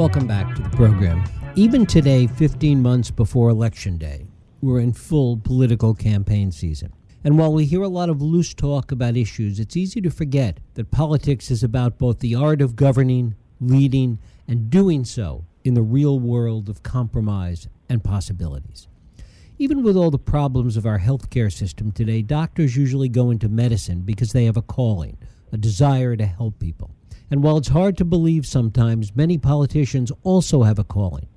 Welcome back to the program. Even today, 15 months before Election Day, we're in full political campaign season. And while we hear a lot of loose talk about issues, it's easy to forget that politics is about both the art of governing, leading, and doing so in the real world of compromise and possibilities. Even with all the problems of our healthcare system today, doctors usually go into medicine because they have a calling, a desire to help people. And while it's hard to believe sometimes, many politicians also have a calling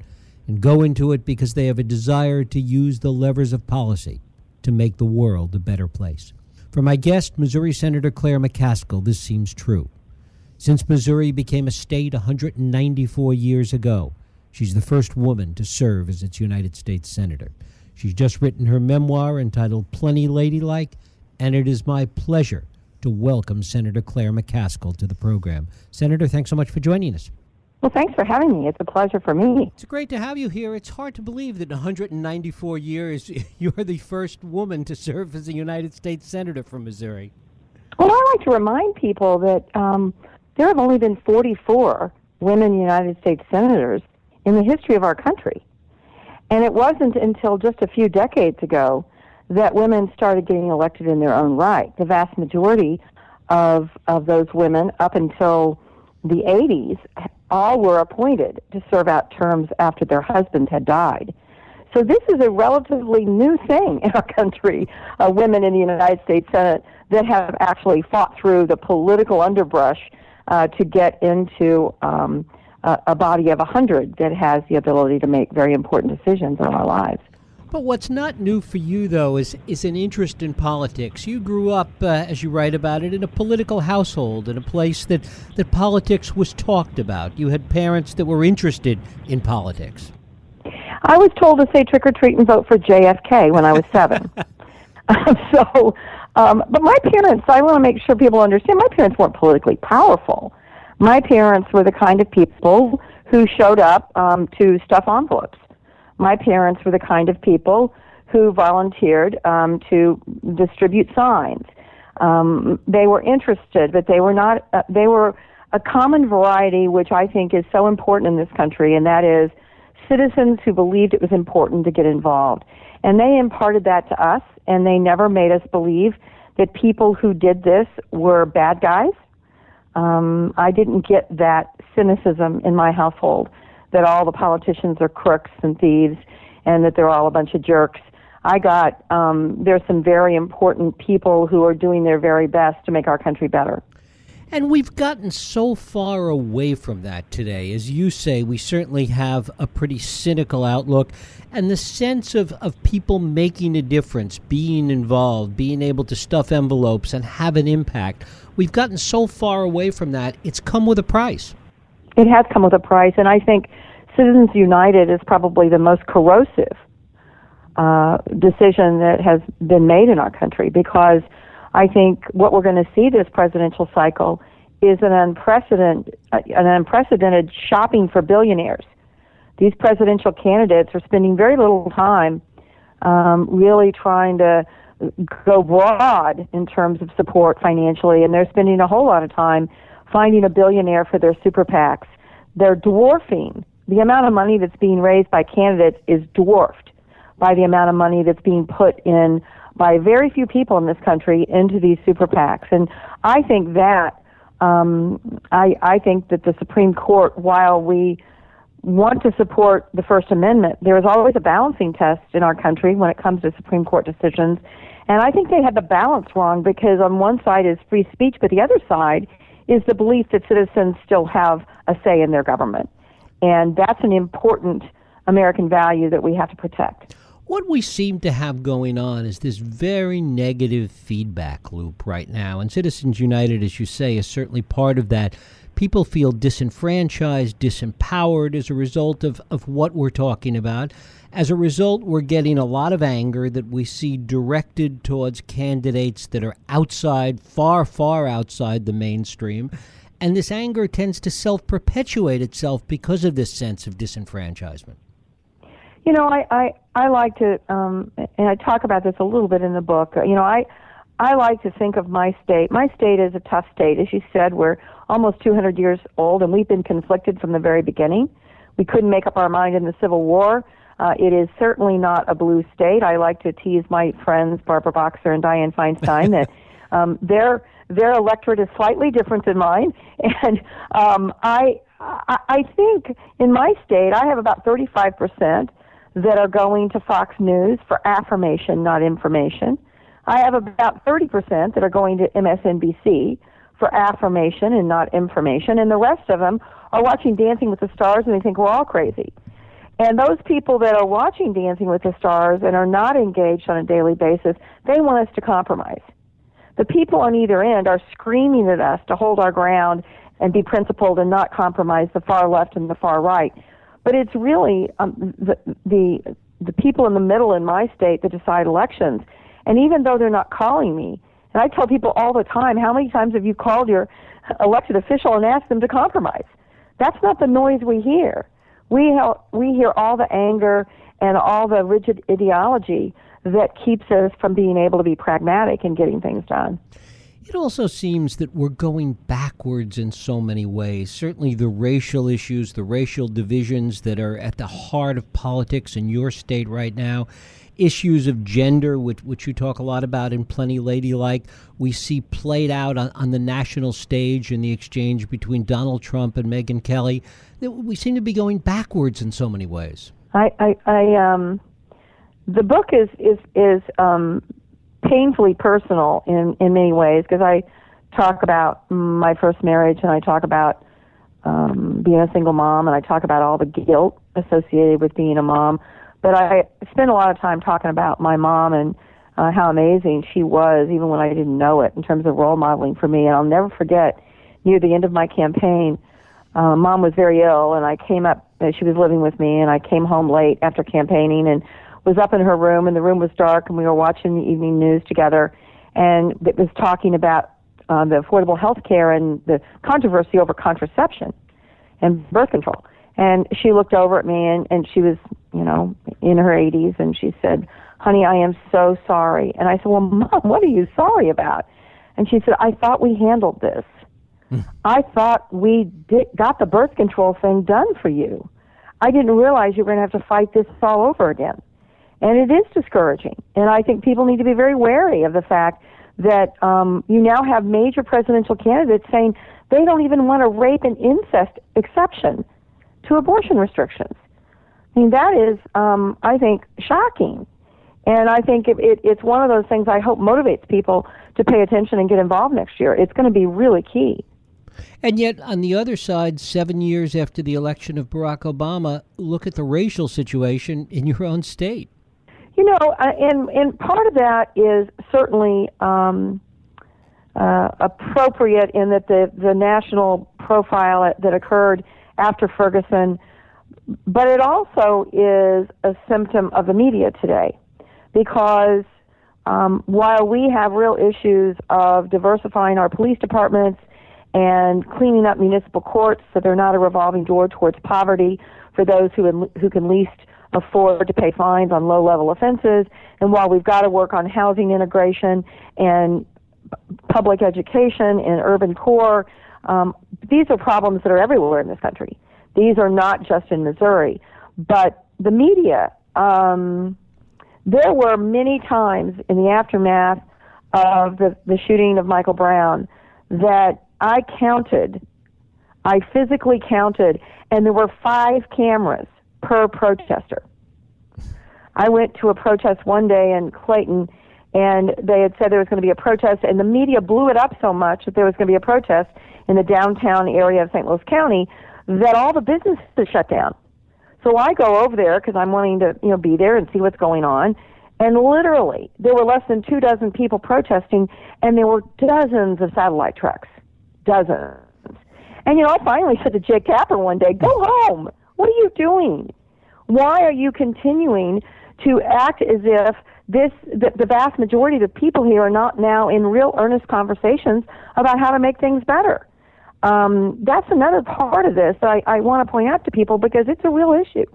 and go into it because they have a desire to use the levers of policy to make the world a better place. For my guest, Missouri Senator Claire McCaskill, this seems true. Since Missouri became a state 194 years ago, she's the first woman to serve as its United States Senator. She's just written her memoir entitled Plenty Ladylike, and it is my pleasure to welcome Senator Claire McCaskill to the program. Senator, thanks so much for joining us. Well, thanks for having me. It's a pleasure for me. It's great to have you here. It's hard to believe that 194 years, you're the first woman to serve as a United States Senator from Missouri. Well, I like to remind people that um, there have only been 44 women United States Senators in the history of our country. And it wasn't until just a few decades ago that women started getting elected in their own right. The vast majority of, of those women, up until the 80s, all were appointed to serve out terms after their husbands had died. So this is a relatively new thing in our country, uh, women in the United States Senate that have actually fought through the political underbrush uh, to get into um, a, a body of 100 that has the ability to make very important decisions in our lives. But what's not new for you, though, is, is an interest in politics. You grew up, uh, as you write about it, in a political household, in a place that, that politics was talked about. You had parents that were interested in politics. I was told to say trick or treat and vote for JFK when I was seven. so, um, but my parents, I want to make sure people understand, my parents weren't politically powerful. My parents were the kind of people who showed up um, to stuff envelopes. My parents were the kind of people who volunteered um, to distribute signs. Um, they were interested, but they were not. Uh, they were a common variety, which I think is so important in this country, and that is citizens who believed it was important to get involved. And they imparted that to us, and they never made us believe that people who did this were bad guys. Um, I didn't get that cynicism in my household that all the politicians are crooks and thieves and that they're all a bunch of jerks. I got um, there's some very important people who are doing their very best to make our country better. And we've gotten so far away from that today. As you say, we certainly have a pretty cynical outlook. And the sense of, of people making a difference, being involved, being able to stuff envelopes and have an impact, we've gotten so far away from that, it's come with a price. It has come with a price. And I think Citizens United is probably the most corrosive uh, decision that has been made in our country because I think what we're going to see this presidential cycle is an unprecedented, uh, an unprecedented shopping for billionaires. These presidential candidates are spending very little time um, really trying to go broad in terms of support financially, and they're spending a whole lot of time finding a billionaire for their super PACs. They're dwarfing the amount of money that's being raised by candidates is dwarfed by the amount of money that's being put in by very few people in this country into these super PACs. And I think that um, I, I think that the Supreme Court, while we want to support the First Amendment, there is always a balancing test in our country when it comes to Supreme Court decisions. And I think they had the balance wrong because on one side is free speech, but the other side is the belief that citizens still have a say in their government. And that's an important American value that we have to protect. What we seem to have going on is this very negative feedback loop right now. And Citizens United, as you say, is certainly part of that. People feel disenfranchised, disempowered as a result of, of what we're talking about. As a result, we're getting a lot of anger that we see directed towards candidates that are outside, far, far outside the mainstream. And this anger tends to self perpetuate itself because of this sense of disenfranchisement. You know, I, I, I like to, um, and I talk about this a little bit in the book. You know, I, I like to think of my state. My state is a tough state. As you said, we're almost 200 years old, and we've been conflicted from the very beginning. we couldn't make up our mind in the Civil War. Uh, it is certainly not a blue state. I like to tease my friends Barbara Boxer and Dianne Feinstein that um, their their electorate is slightly different than mine, and um, I I think in my state I have about 35 percent that are going to Fox News for affirmation, not information. I have about 30 percent that are going to MSNBC for affirmation and not information, and the rest of them are watching Dancing with the Stars and they think we're all crazy. And those people that are watching Dancing with the Stars and are not engaged on a daily basis, they want us to compromise. The people on either end are screaming at us to hold our ground and be principled and not compromise the far left and the far right. But it's really um, the, the the people in the middle in my state that decide elections. And even though they're not calling me, and I tell people all the time, how many times have you called your elected official and asked them to compromise? That's not the noise we hear. We help, we hear all the anger and all the rigid ideology that keeps us from being able to be pragmatic and getting things done. It also seems that we're going backwards in so many ways. Certainly, the racial issues, the racial divisions that are at the heart of politics in your state right now, issues of gender, which, which you talk a lot about in Plenty Ladylike, we see played out on, on the national stage in the exchange between Donald Trump and Megyn Kelly. We seem to be going backwards in so many ways. I, I, I um, the book is is is um, painfully personal in in many ways because I talk about my first marriage and I talk about um, being a single mom and I talk about all the guilt associated with being a mom. But I spend a lot of time talking about my mom and uh, how amazing she was, even when I didn't know it, in terms of role modeling for me. And I'll never forget near the end of my campaign, uh, mom was very ill, and I came up. Uh, she was living with me, and I came home late after campaigning and was up in her room, and the room was dark, and we were watching the evening news together, and it was talking about uh, the affordable health care and the controversy over contraception and birth control. And she looked over at me, and, and she was, you know, in her 80s, and she said, Honey, I am so sorry. And I said, Well, Mom, what are you sorry about? And she said, I thought we handled this. Hmm. I thought we did, got the birth control thing done for you. I didn't realize you were going to have to fight this all over again. And it is discouraging. And I think people need to be very wary of the fact that um, you now have major presidential candidates saying they don't even want a rape and incest exception to abortion restrictions. I mean, that is, um, I think, shocking. And I think it, it, it's one of those things I hope motivates people to pay attention and get involved next year. It's going to be really key. And yet, on the other side, seven years after the election of Barack Obama, look at the racial situation in your own state. You know, uh, and and part of that is certainly um, uh, appropriate in that the the national profile that occurred after Ferguson, but it also is a symptom of the media today, because um, while we have real issues of diversifying our police departments and cleaning up municipal courts so they're not a revolving door towards poverty for those who who can least afford to pay fines on low level offenses. And while we've got to work on housing integration and public education and urban core, um, these are problems that are everywhere in this country. These are not just in Missouri. But the media, um, there were many times in the aftermath of the, the shooting of Michael Brown that I counted, I physically counted, and there were five cameras per protester. I went to a protest one day in Clayton, and they had said there was going to be a protest, and the media blew it up so much that there was going to be a protest in the downtown area of St. Louis County that all the businesses shut down. So I go over there because I'm wanting to, you know, be there and see what's going on. And literally, there were less than two dozen people protesting, and there were dozens of satellite trucks, dozens. And you know, I finally said to Jake Tapper one day, "Go home. What are you doing? Why are you continuing to act as if this the, the vast majority of the people here are not now in real earnest conversations about how to make things better?" Um, that's another part of this I, I want to point out to people because it's a real issue.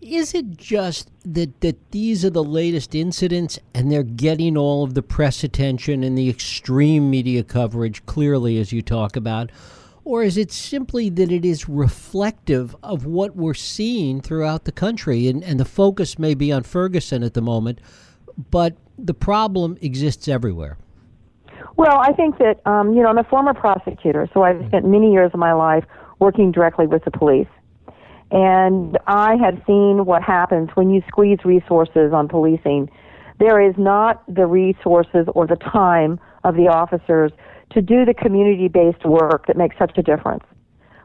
Is it just that, that these are the latest incidents and they're getting all of the press attention and the extreme media coverage, clearly, as you talk about? Or is it simply that it is reflective of what we're seeing throughout the country? And, and the focus may be on Ferguson at the moment, but the problem exists everywhere. Well, I think that, um, you know, I'm a former prosecutor, so I've spent many years of my life working directly with the police. And I have seen what happens when you squeeze resources on policing. There is not the resources or the time of the officers to do the community based work that makes such a difference.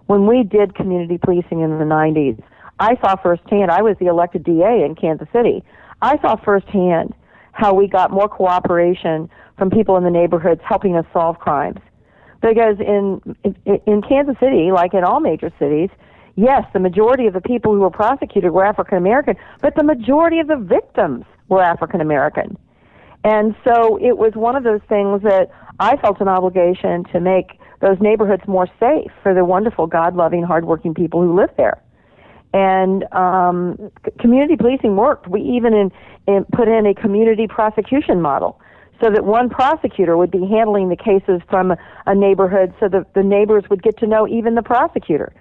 When we did community policing in the 90s, I saw firsthand, I was the elected DA in Kansas City. I saw firsthand how we got more cooperation from people in the neighborhoods helping us solve crimes. Because in, in, in Kansas City, like in all major cities, yes, the majority of the people who were prosecuted were African American, but the majority of the victims were African American. And so it was one of those things that I felt an obligation to make those neighborhoods more safe for the wonderful, God loving, hardworking people who live there. And um, community policing worked. We even in, in put in a community prosecution model so that one prosecutor would be handling the cases from a neighborhood so that the neighbors would get to know even the prosecutor.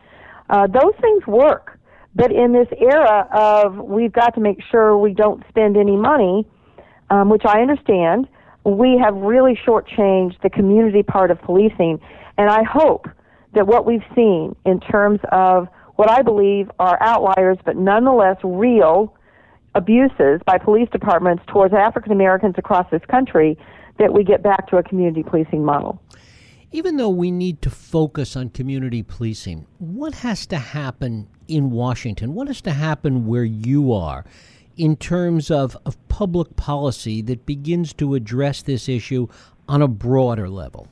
Uh, those things work. But in this era of we've got to make sure we don't spend any money, um, which I understand, we have really shortchanged the community part of policing. And I hope that what we've seen in terms of what I believe are outliers, but nonetheless real abuses by police departments towards African Americans across this country, that we get back to a community policing model. Even though we need to focus on community policing, what has to happen in Washington? What has to happen where you are in terms of, of public policy that begins to address this issue on a broader level?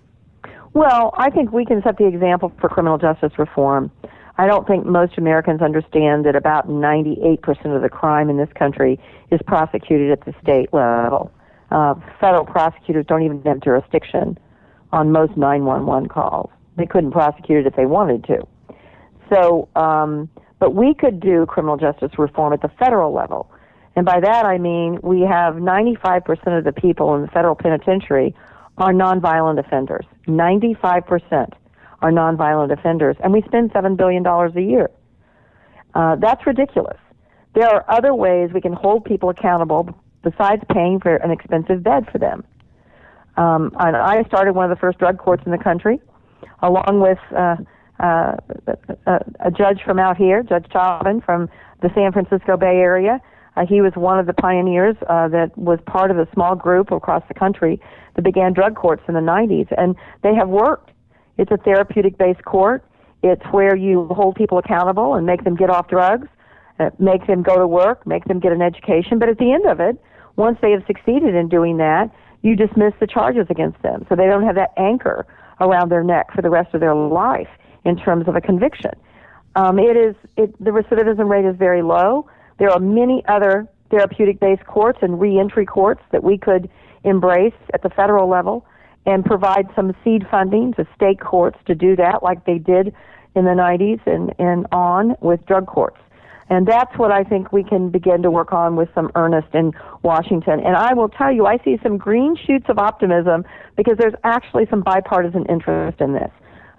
Well, I think we can set the example for criminal justice reform. I don't think most Americans understand that about 98% of the crime in this country is prosecuted at the state level. Uh, federal prosecutors don't even have jurisdiction on most 911 calls. They couldn't prosecute it if they wanted to. So, um, but we could do criminal justice reform at the federal level. And by that I mean we have 95% of the people in the federal penitentiary are nonviolent offenders. 95% are nonviolent offenders, and we spend $7 billion a year. Uh, that's ridiculous. There are other ways we can hold people accountable besides paying for an expensive bed for them. Um, and I started one of the first drug courts in the country, along with uh, uh, a, a judge from out here, Judge Chauvin from the San Francisco Bay Area. Uh, he was one of the pioneers uh, that was part of a small group across the country that began drug courts in the 90s, and they have worked. It's a therapeutic based court. It's where you hold people accountable and make them get off drugs, uh, make them go to work, make them get an education. But at the end of it, once they have succeeded in doing that, you dismiss the charges against them. So they don't have that anchor around their neck for the rest of their life in terms of a conviction. Um, it is it, the recidivism rate is very low. There are many other therapeutic based courts and reentry courts that we could embrace at the federal level and provide some seed funding to state courts to do that, like they did in the 90s and, and on with drug courts. And that's what I think we can begin to work on with some earnest in Washington. And I will tell you, I see some green shoots of optimism because there's actually some bipartisan interest in this.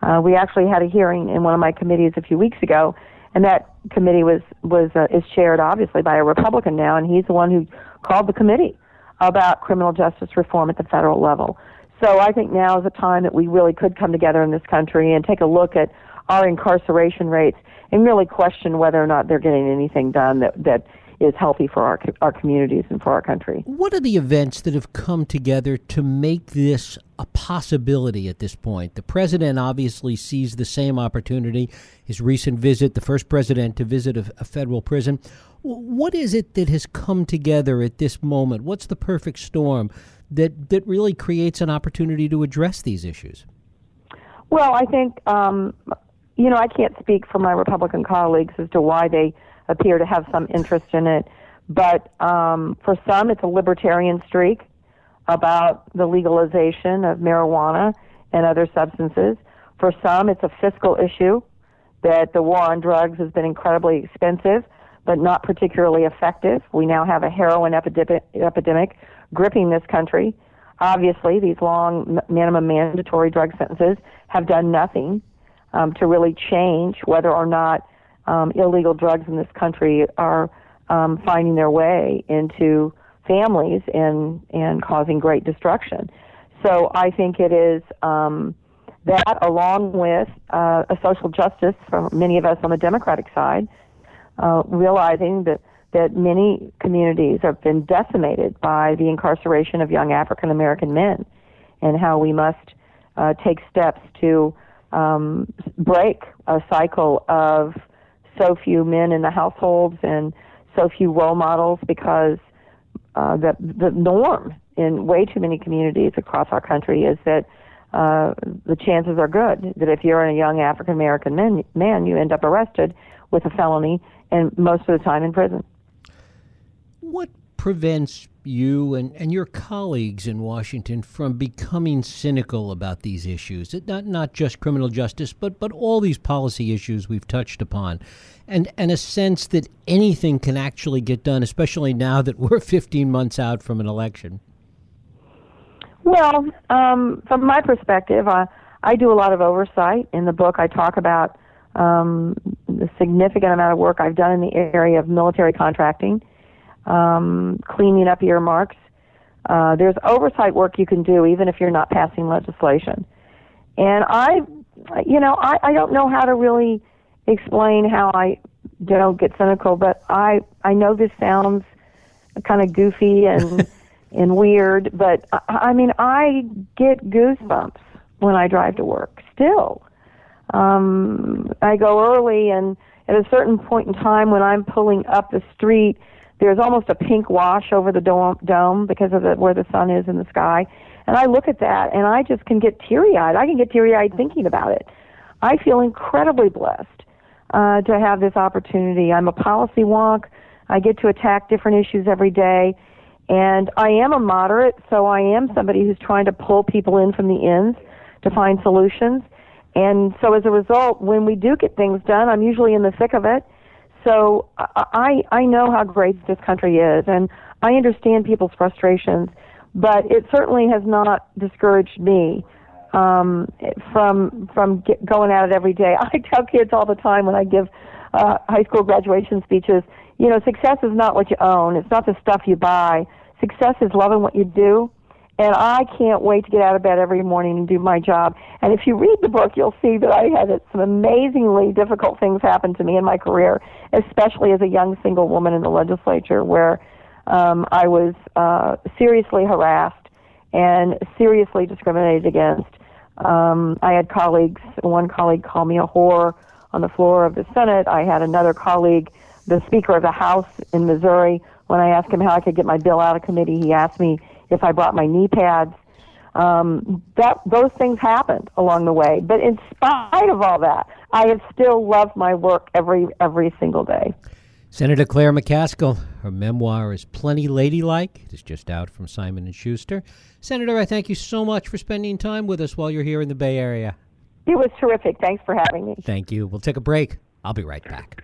Uh, we actually had a hearing in one of my committees a few weeks ago, and that committee was was uh, is chaired obviously by a Republican now, and he's the one who called the committee about criminal justice reform at the federal level. So I think now is a time that we really could come together in this country and take a look at our incarceration rates and really question whether or not they're getting anything done that that is healthy for our our communities and for our country. What are the events that have come together to make this a possibility at this point? The president obviously sees the same opportunity. His recent visit, the first president to visit a, a federal prison. What is it that has come together at this moment? What's the perfect storm that that really creates an opportunity to address these issues? Well, I think um, you know I can't speak for my Republican colleagues as to why they appear to have some interest in it, but um, for some it's a libertarian streak about the legalization of marijuana and other substances. For some, it's a fiscal issue that the war on drugs has been incredibly expensive, but not particularly effective. We now have a heroin epidemic, epidemic gripping this country. Obviously, these long minimum mandatory drug sentences have done nothing um, to really change whether or not um, illegal drugs in this country are um, finding their way into families and and causing great destruction. So I think it is um, that, along with uh, a social justice for many of us on the Democratic side, uh, realizing that that many communities have been decimated by the incarceration of young African American men, and how we must uh, take steps to um, break a cycle of so few men in the households and so few role models because uh, the the norm in way too many communities across our country is that uh, the chances are good that if you're a young African American man, man, you end up arrested with a felony and most of the time in prison. What prevents you and, and your colleagues in Washington from becoming cynical about these issues? Not not just criminal justice, but but all these policy issues we've touched upon, and and a sense that anything can actually get done, especially now that we're 15 months out from an election. Well, um, from my perspective, uh, I do a lot of oversight. In the book, I talk about um, the significant amount of work I've done in the area of military contracting, um, cleaning up earmarks. Uh, there's oversight work you can do even if you're not passing legislation. And I, you know, I, I don't know how to really explain how I don't get cynical, but I I know this sounds kind of goofy and and weird, but I, I mean I get goosebumps when I drive to work still um, I go early, and at a certain point in time, when I'm pulling up the street, there's almost a pink wash over the dome, dome because of the, where the sun is in the sky. And I look at that, and I just can get teary eyed. I can get teary eyed thinking about it. I feel incredibly blessed uh, to have this opportunity. I'm a policy wonk. I get to attack different issues every day. And I am a moderate, so I am somebody who's trying to pull people in from the ends to find solutions. And so as a result, when we do get things done, I'm usually in the thick of it. So I, I know how great this country is, and I understand people's frustrations, but it certainly has not discouraged me um, from from get, going at it every day. I tell kids all the time when I give uh, high school graduation speeches, you know, success is not what you own. It's not the stuff you buy. Success is loving what you do and I can't wait to get out of bed every morning and do my job. And if you read the book, you'll see that I had some amazingly difficult things happen to me in my career, especially as a young single woman in the legislature, where um, I was uh, seriously harassed and seriously discriminated against. Um, I had colleagues, one colleague called me a whore on the floor of the Senate. I had another colleague, the Speaker of the House in Missouri, when I asked him how I could get my bill out of committee, he asked me if I brought my knee pads. Um, that those things happened along the way, but in spite of all that, I have still loved my work every every single day. Senator Claire McCaskill, her memoir is Plenty Ladylike. It is just out from Simon and Schuster. Senator, I thank you so much for spending time with us while you're here in the Bay Area. It was terrific. Thanks for having me. Thank you. We'll take a break. I'll be right back.